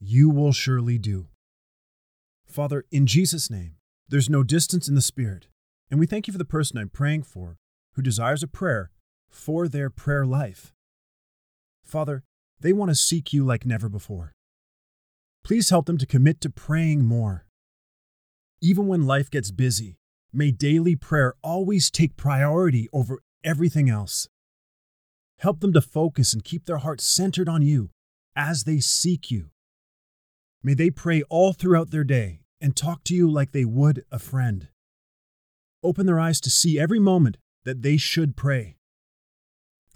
you will surely do. Father, in Jesus' name, there's no distance in the Spirit, and we thank you for the person I'm praying for who desires a prayer for their prayer life. Father, they want to seek you like never before. Please help them to commit to praying more. Even when life gets busy, may daily prayer always take priority over everything else. Help them to focus and keep their hearts centered on you as they seek you. May they pray all throughout their day and talk to you like they would a friend. Open their eyes to see every moment that they should pray.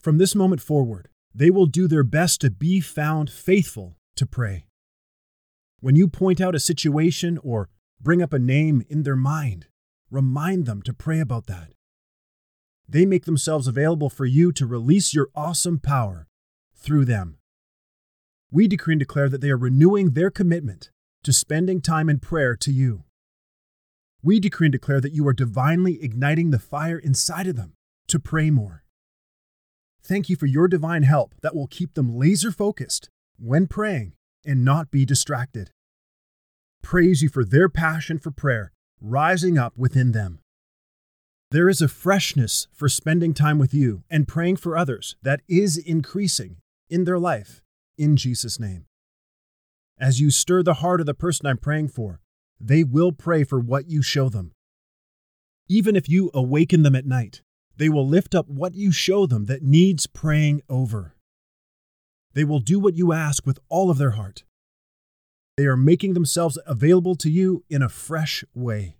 From this moment forward, they will do their best to be found faithful to pray. When you point out a situation or bring up a name in their mind, remind them to pray about that. They make themselves available for you to release your awesome power through them. We decree and declare that they are renewing their commitment to spending time in prayer to you. We decree and declare that you are divinely igniting the fire inside of them to pray more. Thank you for your divine help that will keep them laser focused when praying and not be distracted. Praise you for their passion for prayer rising up within them. There is a freshness for spending time with you and praying for others that is increasing in their life in Jesus' name. As you stir the heart of the person I'm praying for, they will pray for what you show them. Even if you awaken them at night, they will lift up what you show them that needs praying over. They will do what you ask with all of their heart. They are making themselves available to you in a fresh way.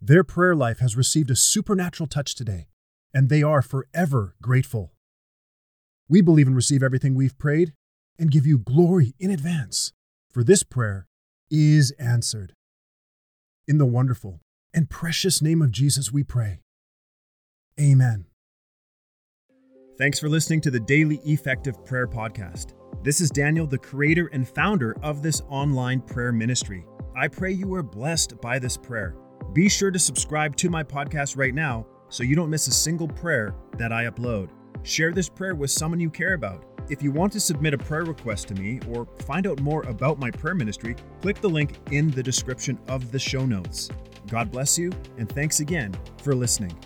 Their prayer life has received a supernatural touch today, and they are forever grateful. We believe and receive everything we've prayed and give you glory in advance, for this prayer is answered. In the wonderful and precious name of Jesus, we pray. Amen. Thanks for listening to the Daily Effective Prayer Podcast. This is Daniel, the creator and founder of this online prayer ministry. I pray you are blessed by this prayer. Be sure to subscribe to my podcast right now so you don't miss a single prayer that I upload. Share this prayer with someone you care about. If you want to submit a prayer request to me or find out more about my prayer ministry, click the link in the description of the show notes. God bless you, and thanks again for listening.